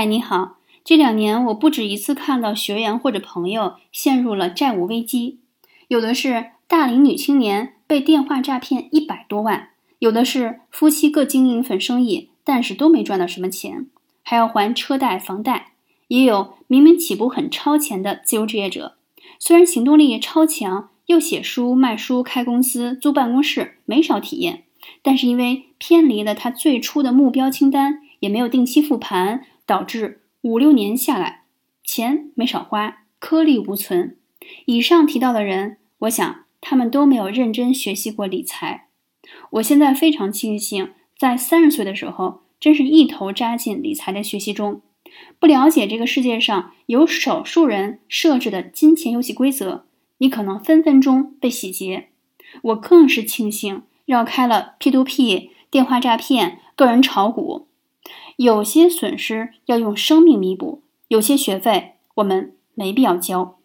哎，你好，这两年我不止一次看到学员或者朋友陷入了债务危机，有的是大龄女青年被电话诈骗一百多万，有的是夫妻各经营一份生意，但是都没赚到什么钱，还要还车贷、房贷，也有明明起步很超前的自由职业者，虽然行动力超强，又写书、卖书、开公司、租办公室，没少体验，但是因为偏离了他最初的目标清单，也没有定期复盘。导致五六年下来，钱没少花，颗粒无存。以上提到的人，我想他们都没有认真学习过理财。我现在非常庆幸，在三十岁的时候，真是一头扎进理财的学习中。不了解这个世界上有少数人设置的金钱游戏规则，你可能分分钟被洗劫。我更是庆幸绕开了 P2P、电话诈骗、个人炒股。有些损失要用生命弥补，有些学费我们没必要交。